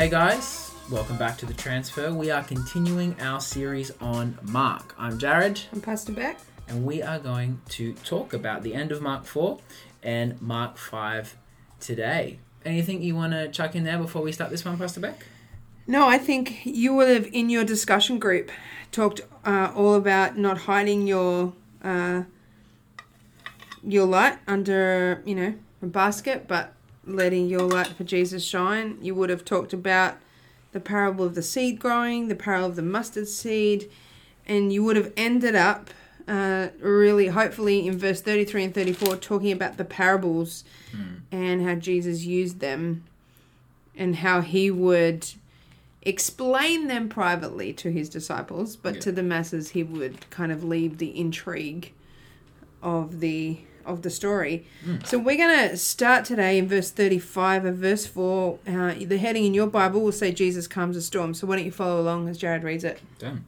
Hey guys, welcome back to the transfer. We are continuing our series on Mark. I'm Jared, I'm Pastor Beck. and we are going to talk about the end of Mark 4 and Mark 5 today. Anything you want to chuck in there before we start this one, Pastor Beck? No, I think you will have in your discussion group talked uh, all about not hiding your uh, your light under you know a basket, but letting your light for Jesus shine. You would have talked about the parable of the seed growing, the parable of the mustard seed, and you would have ended up uh, really, hopefully, in verse thirty-three and thirty-four, talking about the parables and how Jesus used them and how he would explain them privately to his disciples, but Yeah. to the masses he would kind of leave the intrigue of the of the story. So we're going to start today in verse 35 of verse 4. Uh, the heading in your Bible will say Jesus calms a storm. So why don't you follow along as Jared reads it? Done.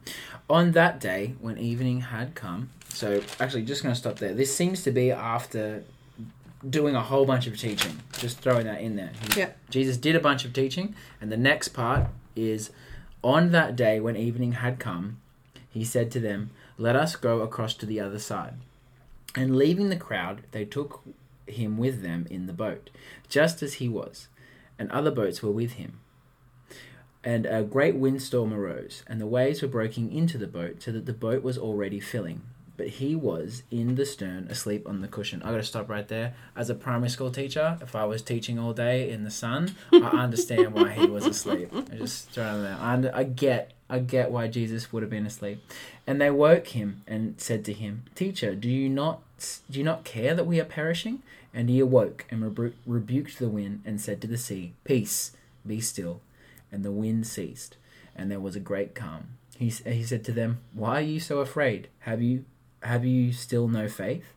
On that day, when evening had come, so actually, just going to stop there. This seems to be after doing a whole bunch of teaching. Just throwing that in there. He- Yeah. Jesus did a bunch of teaching, and the next part is on that day when evening had come, he said to them, Let us go across to the other side. And leaving the crowd, they took him with them in the boat, just as he was, and other boats were with him. And a great windstorm arose, and the waves were breaking into the boat, so that the boat was already filling. But he was in the stern, asleep on the cushion. I gotta stop right there. As a primary school teacher, if I was teaching all day in the sun, I understand why he was asleep. I just throw there. I, I get, I get why Jesus would have been asleep. And they woke him and said to him, "Teacher, do you not, do you not care that we are perishing?" And he awoke and rebu- rebuked the wind and said to the sea, "Peace, be still." and the wind ceased, and there was a great calm. He, he said to them, Why are you so afraid? Have you, have you still no faith?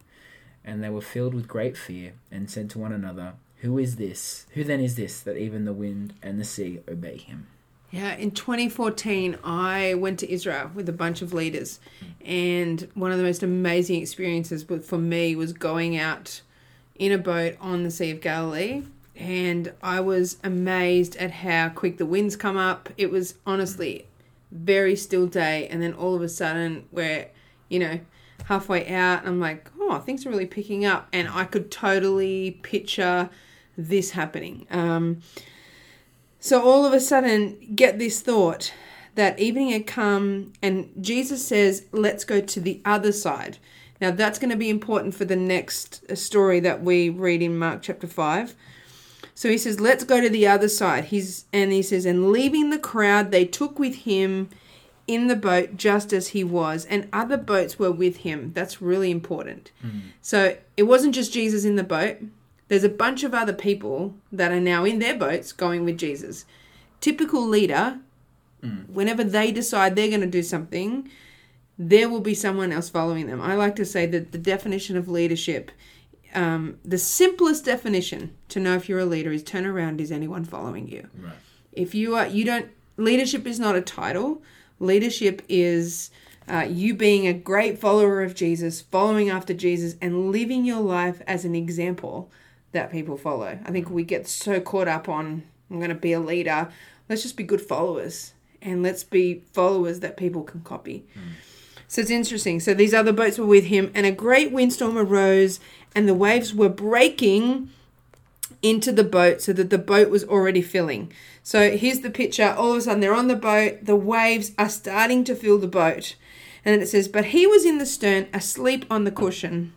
And they were filled with great fear, and said to one another, Who is this? Who then is this that even the wind and the sea obey him? Yeah, in 2014, I went to Israel with a bunch of leaders, and one of the most amazing experiences for me was going out in a boat on the Sea of Galilee. And I was amazed at how quick the winds come up. It was honestly very still day, and then all of a sudden, we're, you know, halfway out, and I'm like, oh, things are really picking up, and I could totally picture this happening. Um, so all of a sudden, get this thought that evening had come, and Jesus says, Let's go to the other side. Now, that's going to be important for the next uh, story that we read in Mark chapter 5. So he says, Let's go to the other side. He's And he says, And leaving the crowd, they took with him in the boat just as he was, and other boats were with him. That's really important. So it wasn't just Jesus in the boat. There's a bunch of other people that are now in their boats going with Jesus. Typical leader, whenever they decide they're going to do something, there will be someone else following them. I like to say that the definition of leadership, um, the simplest definition to know if you're a leader is turn around, is anyone following you? Right. if you are you don't leadership is not a title leadership is uh, you being a great follower of jesus following after jesus and living your life as an example that people follow i think we get so caught up on i'm going to be a leader let's just be good followers and let's be followers that people can copy hmm. so it's interesting so these other boats were with him and a great windstorm arose and the waves were breaking into the boat so that the boat was already filling. So here's the picture. All of a sudden, they're on the boat. The waves are starting to fill the boat. And then it says, But he was in the stern, asleep on the cushion.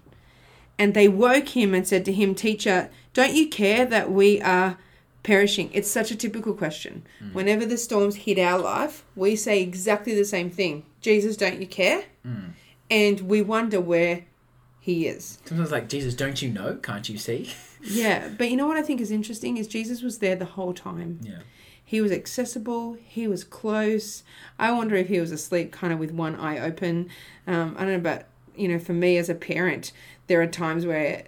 And they woke him and said to him, Teacher, don't you care that we are perishing? It's such a typical question. Whenever the storms hit our life, we say exactly the same thing Jesus, don't you care? And we wonder where he is. Sometimes like, Jesus, don't you know? Can't you see? Yeah, but you know what I think is interesting is Jesus was there the whole time. Yeah. He was accessible. He was close. I wonder if he was asleep, kind of with one eye open. Um, I don't know, but you know, for me as a parent, there are times where,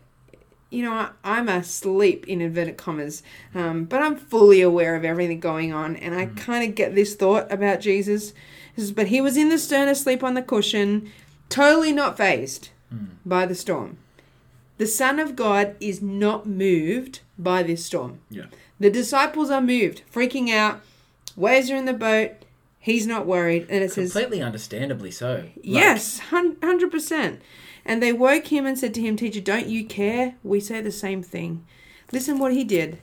you know, I, I'm asleep in inverted commas, um, but I'm fully aware of everything going on, and I kind of get this thought about Jesus. Is, But he was in the stern, asleep on the cushion, totally not fazed by the storm. The Son of God is not moved by this storm. Yeah. The disciples are moved, freaking out. waves are in the boat. He's not worried, and it says, Completely understandably so. Like, "Yes, hun- hundred percent." And they woke him and said to him, "Teacher, don't you care? We say the same thing." Listen, what he did,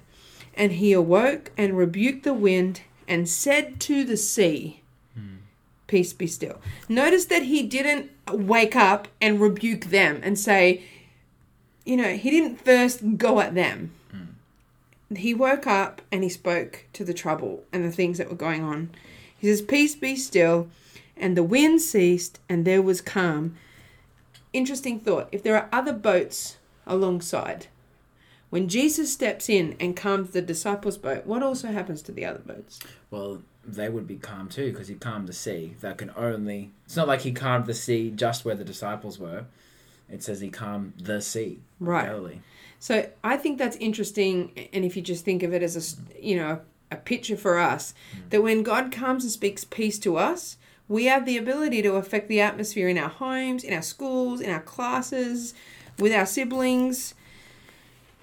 and he awoke and rebuked the wind and said to the sea, hmm. "Peace, be still." Notice that he didn't wake up and rebuke them and say, you know, he didn't first go at them. Hmm. He woke up and he spoke to the trouble and the things that were going on. He says, Peace be still. And the wind ceased and there was calm. Interesting thought. If there are other boats alongside, when Jesus steps in and calms the disciples' boat, what also happens to the other boats? Well, they would be calm too because he calmed the sea. That can only. It's not like he calmed the sea just where the disciples were. It says he calmed the sea. Right. Galilee. So I think that's interesting. And if you just think of it as a, you know, a picture for us, mm. that when God comes and speaks peace to us, we have the ability to affect the atmosphere in our homes, in our schools, in our classes, with our siblings.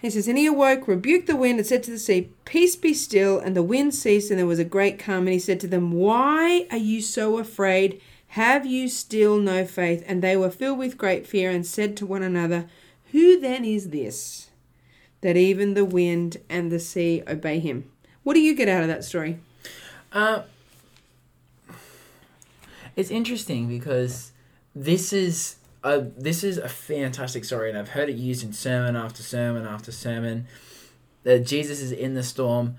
He says, And he awoke, rebuked the wind, and said to the sea, Peace be still. And the wind ceased, and there was a great calm. And he said to them, Why are you so afraid? Have you still no faith? And they were filled with great fear and said to one another, Who then is this that even the wind and the sea obey him? What do you get out of that story? Uh, it's interesting because this is a this is a fantastic story, and I've heard it used in sermon after sermon after sermon. That Jesus is in the storm,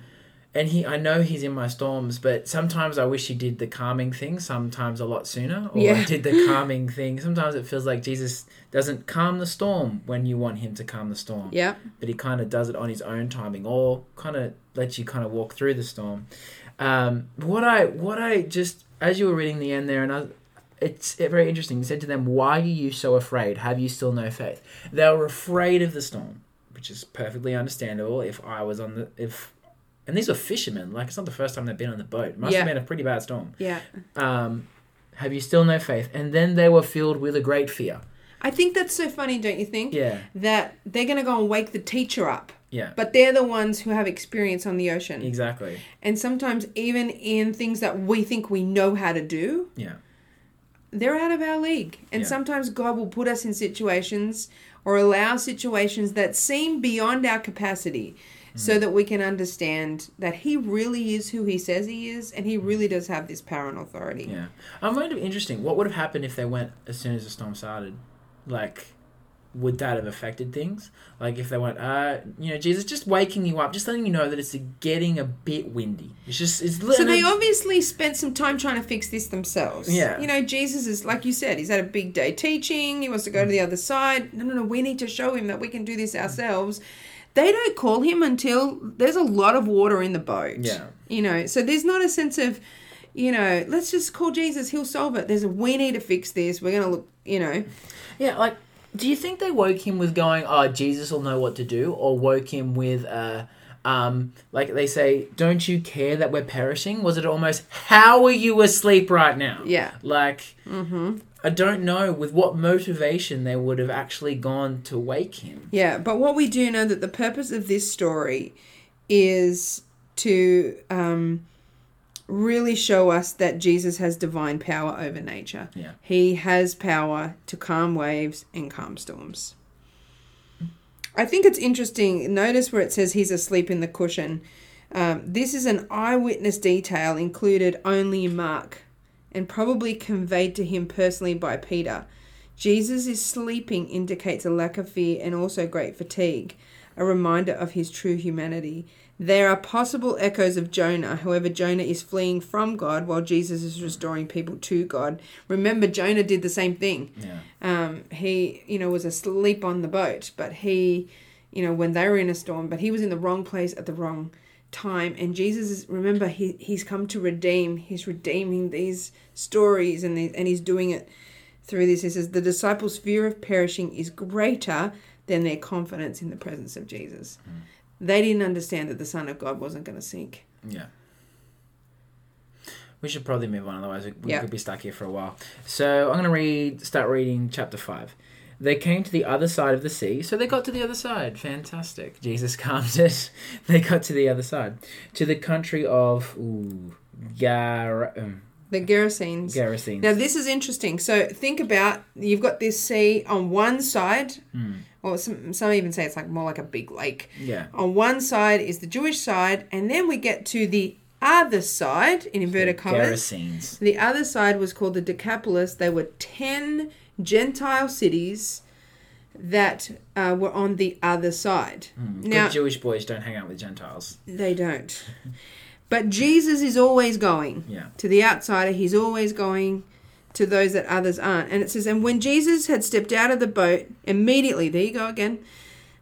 and he I know he's in my storms, but sometimes I wish he did the calming thing. Sometimes a lot sooner, or Yeah. did the calming thing. Sometimes it feels like Jesus doesn't calm the storm when you want him to calm the storm Yeah. but he kind of does it on his own timing or kind of lets you kind of walk through the storm. Um, what I what I just as you were reading the end there, and I, it's very interesting. He said to them, "Why are you so afraid? Have you still no faith?" They were afraid of the storm, which is perfectly understandable. If I was on the if, and these were fishermen. Like it's not the first time they've been on the boat. It must Yeah. have been a pretty bad storm. Yeah. Um, have you still no faith? And then they were filled with a great fear. I think that's so funny, don't you think? Yeah, That they're going to go and wake the teacher up, yeah, but they're the ones who have experience on the ocean. exactly. And sometimes, even in things that we think we know how to do, Yeah, they're out of our league. And Yeah. sometimes God will put us in situations or allow situations that seem beyond our capacity Mm. so that we can understand that He really is who He says He is and He really does have this power and authority. Yeah, I find it interesting. What would have happened if they went as soon as the storm started? Like, would that have affected things? Like, if they went, uh, you know, Jesus, just waking you up, just letting you know that it's getting a bit windy. It's just, it's. So they obviously spent some time trying to fix this themselves. Yeah. You know, Jesus is, like you said, he's had a big day teaching. He wants to go to the other side. No, no, no. We need to show him that we can do this ourselves. They don't call him until there's a lot of water in the boat. Yeah. You know, so there's not a sense of, you know, let's just call Jesus. He'll solve it. There's a, we need to fix this. We're going to look, you know. Yeah, like, do you think they woke him with going, "Oh, Jesus will know what to do," or woke him with, uh, um, like they say, "Don't you care that we're perishing?" Was it almost, "How are you asleep right now?" Yeah. Like, Mm-hmm. I don't know with what motivation they would have actually gone to wake him. Yeah, but what we do know that the purpose of this story is to um, really show us that Jesus has divine power over nature. Yeah. He has power to calm waves and calm storms. I think it's interesting. Notice where it says he's asleep in the cushion. Um, this is an eyewitness detail included only in Mark and probably conveyed to him personally by Peter. Jesus is sleeping indicates a lack of fear and also great fatigue, a reminder of his true humanity. There are possible echoes of Jonah. However, Jonah is fleeing from God while Jesus is restoring people to God. Remember, Jonah did the same thing. Yeah. Um, he, you know, was asleep on the boat, but he, you know, when they were in a storm, but he was in the wrong place at the wrong time. And Jesus is, remember, he, he's come to redeem. He's redeeming these stories and, and he's doing it through this. He says, the disciples' fear of perishing is greater than their confidence in the presence of Jesus. They didn't understand that the Son of God wasn't going to sink. Yeah. We should probably move on, otherwise we, we Yeah. could be stuck here for a while. So I'm going to read, start reading chapter five. They came to the other side of the sea, so they got to the other side. Fantastic. Jesus calmed it. They got to the other side, to the country of ooh, Gar- um, The Gerasenes. Gerasenes. Now this is interesting. So think about you've got this sea on one side, Hmm. Or some some even say it's like more like a big lake. yeah. On one side is the Jewish side, and then we get to the other side in inverted commas. Gerasenes. The other side was called the Decapolis. They were 10 Gentile cities that uh, were on the other side. Now, Good Jewish boys don't hang out with Gentiles. they don't. But Jesus is always going Yeah. to the outsider, he's always going to those that others aren't. And it says, And when Jesus had stepped out of the boat, immediately, there you go again,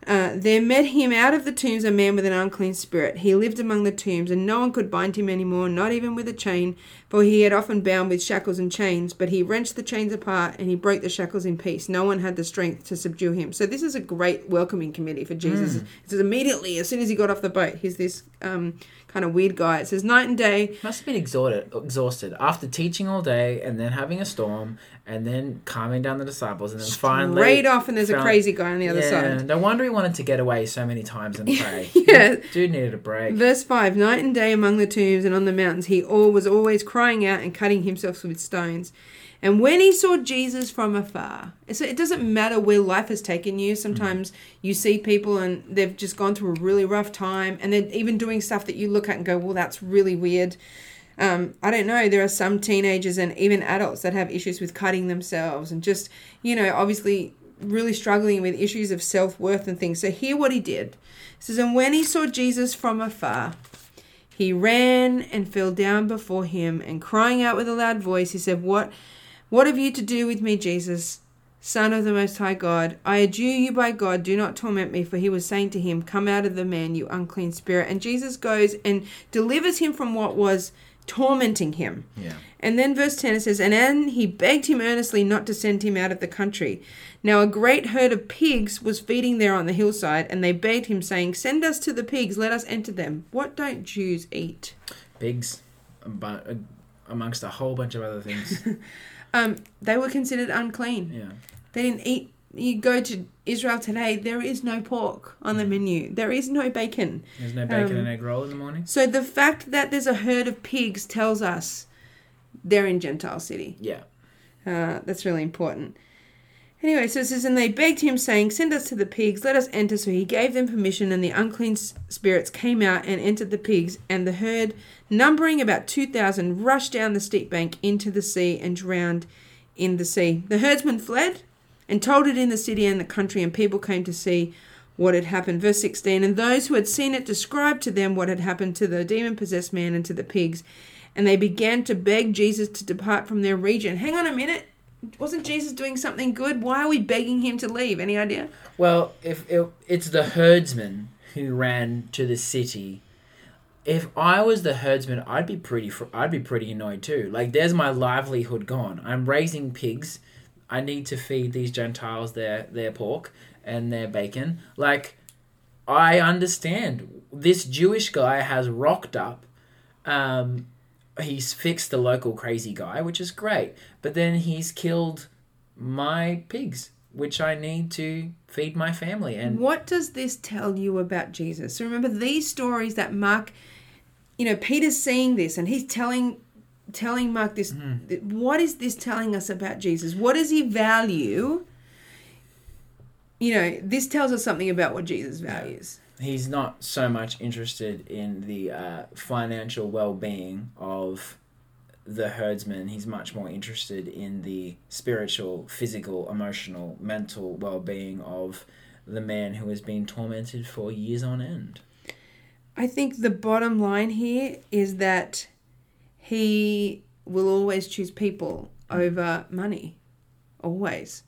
uh, there met him out of the tombs a man with an unclean spirit. He lived among the tombs, and no one could bind him any more, not even with a chain, for he had often bound with shackles and chains. But he wrenched the chains apart, and he broke the shackles in peace. No one had the strength to subdue him. So this is a great welcoming committee for Jesus. It says immediately, as soon as he got off the boat, he's this um, kind of weird guy. It says night and day. Must have been exhausted, exhausted after teaching all day and then having a storm and then calming down the disciples and then finally Straight off, and there's a crazy guy on the other yeah, side. No wonder he wanted to get away so many times and pray. Yeah. Dude needed a break. Verse 5 Night and day among the tombs and on the mountains, he all was always crying out and cutting himself with stones. And when he saw Jesus from afar, so it doesn't matter where life has taken you. Sometimes you see people and they've just gone through a really rough time, and they're even doing stuff that you look at and go, "Well, that's really weird." Um, I don't know. There are some teenagers and even adults that have issues with cutting themselves and just, you know, obviously really struggling with issues of self worth and things. So hear what he did. It says, and when he saw Jesus from afar, he ran and fell down before him, and crying out with a loud voice, he said, What what have you to do with me, Jesus, Son of the Most High God? I adjure you by God, do not torment me. For he was saying to him, Come out of the man, you unclean spirit. And Jesus goes and delivers him from what was tormenting him. Yeah. And then verse 10 it says, And then he begged him earnestly not to send him out of the country. Now a great herd of pigs was feeding there on the hillside, and they begged him, saying, Send us to the pigs, let us enter them. What don't Jews eat? Pigs, but amongst a whole bunch of other things. Um, they were considered unclean. yeah. They didn't eat. You go to Israel today, there is no pork on the menu. There is no bacon. There's no bacon Um, and egg roll in the morning. So the fact that there's a herd of pigs tells us they're in Gentile city. Yeah. Uh, that's really important. Anyway, so it says, and they begged him, saying, Send us to the pigs, let us enter. So he gave them permission, and the unclean spirits came out and entered the pigs, and the herd, numbering about 2,000, rushed down the steep bank into the sea and drowned in the sea. The herdsmen fled and told it in the city and the country, and people came to see what had happened. Verse 16 And those who had seen it described to them what had happened to the demon possessed man and to the pigs. And they began to beg Jesus to depart from their region. Hang on a minute. Wasn't Jesus doing something good? Why are we begging him to leave? Any idea? Well, if it, it's the herdsman who ran to the city, if I was the herdsman, I'd be pretty. I'd be pretty annoyed too. Like, there's my livelihood gone. I'm raising pigs. I need to feed these Gentiles their their pork and their bacon. Like, I understand this Jewish guy has rocked up. Um, he's fixed the local crazy guy, which is great. But then he's killed my pigs, which I need to feed my family. And What does this tell you about Jesus? So remember these stories that Mark, you know, Peter's seeing this and he's telling telling Mark this th- what is this telling us about Jesus? What does he value? You know, this tells us something about what Jesus values. he's not so much interested in the uh, financial well-being of the herdsman. He's much more interested in the spiritual, physical, emotional, mental well-being of the man who has been tormented for years on end. I think the bottom line here is that he will always choose people over money. Always.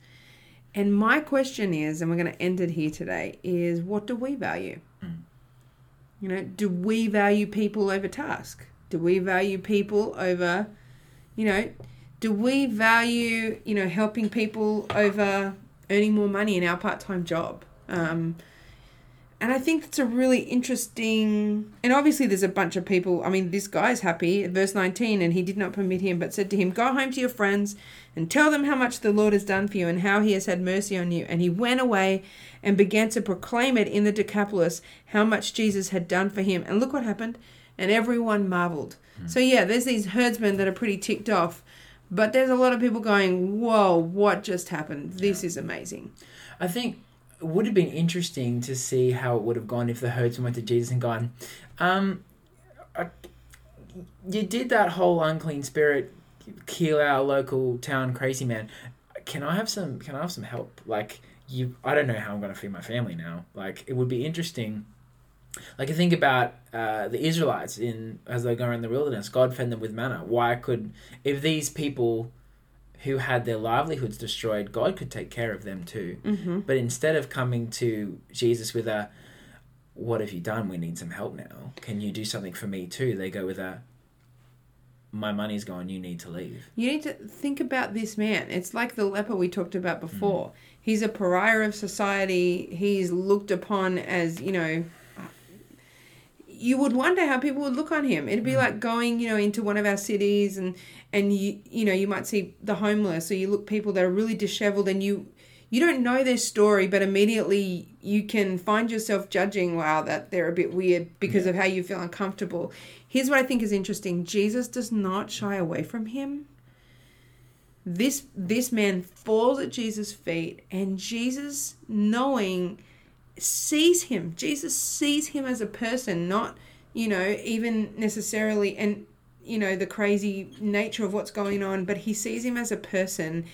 And my question is, and we're going to end it here today, is what do we value? You know, do we value people over task? Do we value people over, you know, do we value, you know, helping people over earning more money in our part time job? Um, and I think that's a really interesting. And obviously, there's a bunch of people. I mean, this guy's happy. Verse 19, and he did not permit him, but said to him, Go home to your friends and tell them how much the Lord has done for you and how he has had mercy on you. And he went away and began to proclaim it in the Decapolis how much Jesus had done for him. And look what happened. and everyone marveled. Hmm. So yeah, there's these herdsmen that are pretty ticked off, but there's a lot of people going, "Whoa, what just happened? This is amazing." I think would have been interesting to see how it would have gone if the herdsman went to Jesus and gone, um, I, you did that whole unclean spirit kill our local town crazy man. Can I have some? Can I have some help? Like you, I don't know how I'm going to feed my family now. Like it would be interesting. Like you think about uh, the Israelites in as they go around the wilderness, God fed them with manna. Why could if these people who had their livelihoods destroyed, God could take care of them too. Mm-hmm. But instead of coming to Jesus with a, "What have you done? We need some help now. Can you do something for me too?" They go with a, "My money's gone. You need to leave." You need to think about this man. It's like the leper we talked about before. He's a pariah of society. He's looked upon as, you know, you would wonder how people would look on him. It'd be mm. like going, you know, into one of our cities and and you you know, you might see the homeless or you look people that are really disheveled and you you don't know their story, but immediately you can find yourself judging, wow, that they're a bit weird because of how you feel uncomfortable. Here's what I think is interesting. Jesus does not shy away from him this this man falls at Jesus' feet and Jesus knowing sees him Jesus sees him as a person not you know even necessarily and you know the crazy nature of what's going on but he sees him as a person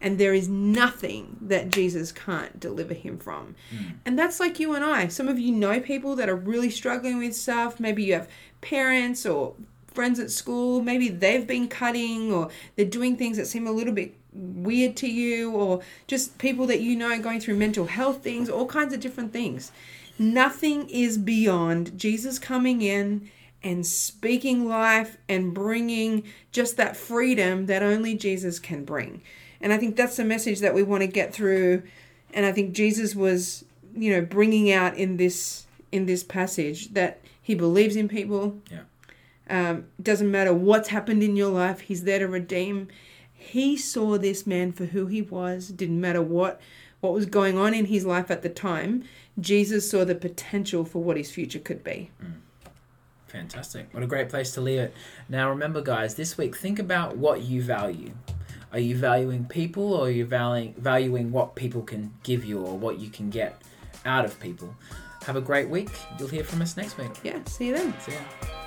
and there is nothing that Jesus can't deliver him from. Hmm. And that's like you and I. Some of you know people that are really struggling with stuff. Maybe you have parents or friends at school, maybe they've been cutting or they're doing things that seem a little bit weird to you, or just people that you know going through mental health things, all kinds of different things. Nothing is beyond Jesus coming in and speaking life and bringing just that freedom that only Jesus can bring. And I think that's the message that we want to get through. And I think Jesus was, you know, bringing out in this in this passage that he believes in people. Yeah. Um, doesn't matter what's happened in your life, he's there to redeem. He saw this man for who he was. Didn't matter what what was going on in his life at the time. Jesus saw the potential for what his future could be. Mm. Fantastic. What a great place to leave it. Now, remember, guys, this week, think about what you value. Are you valuing people or are you valuing, valuing what people can give you or what you can get out of people? Have a great week. You'll hear from us next week. Yeah, see you then. See ya.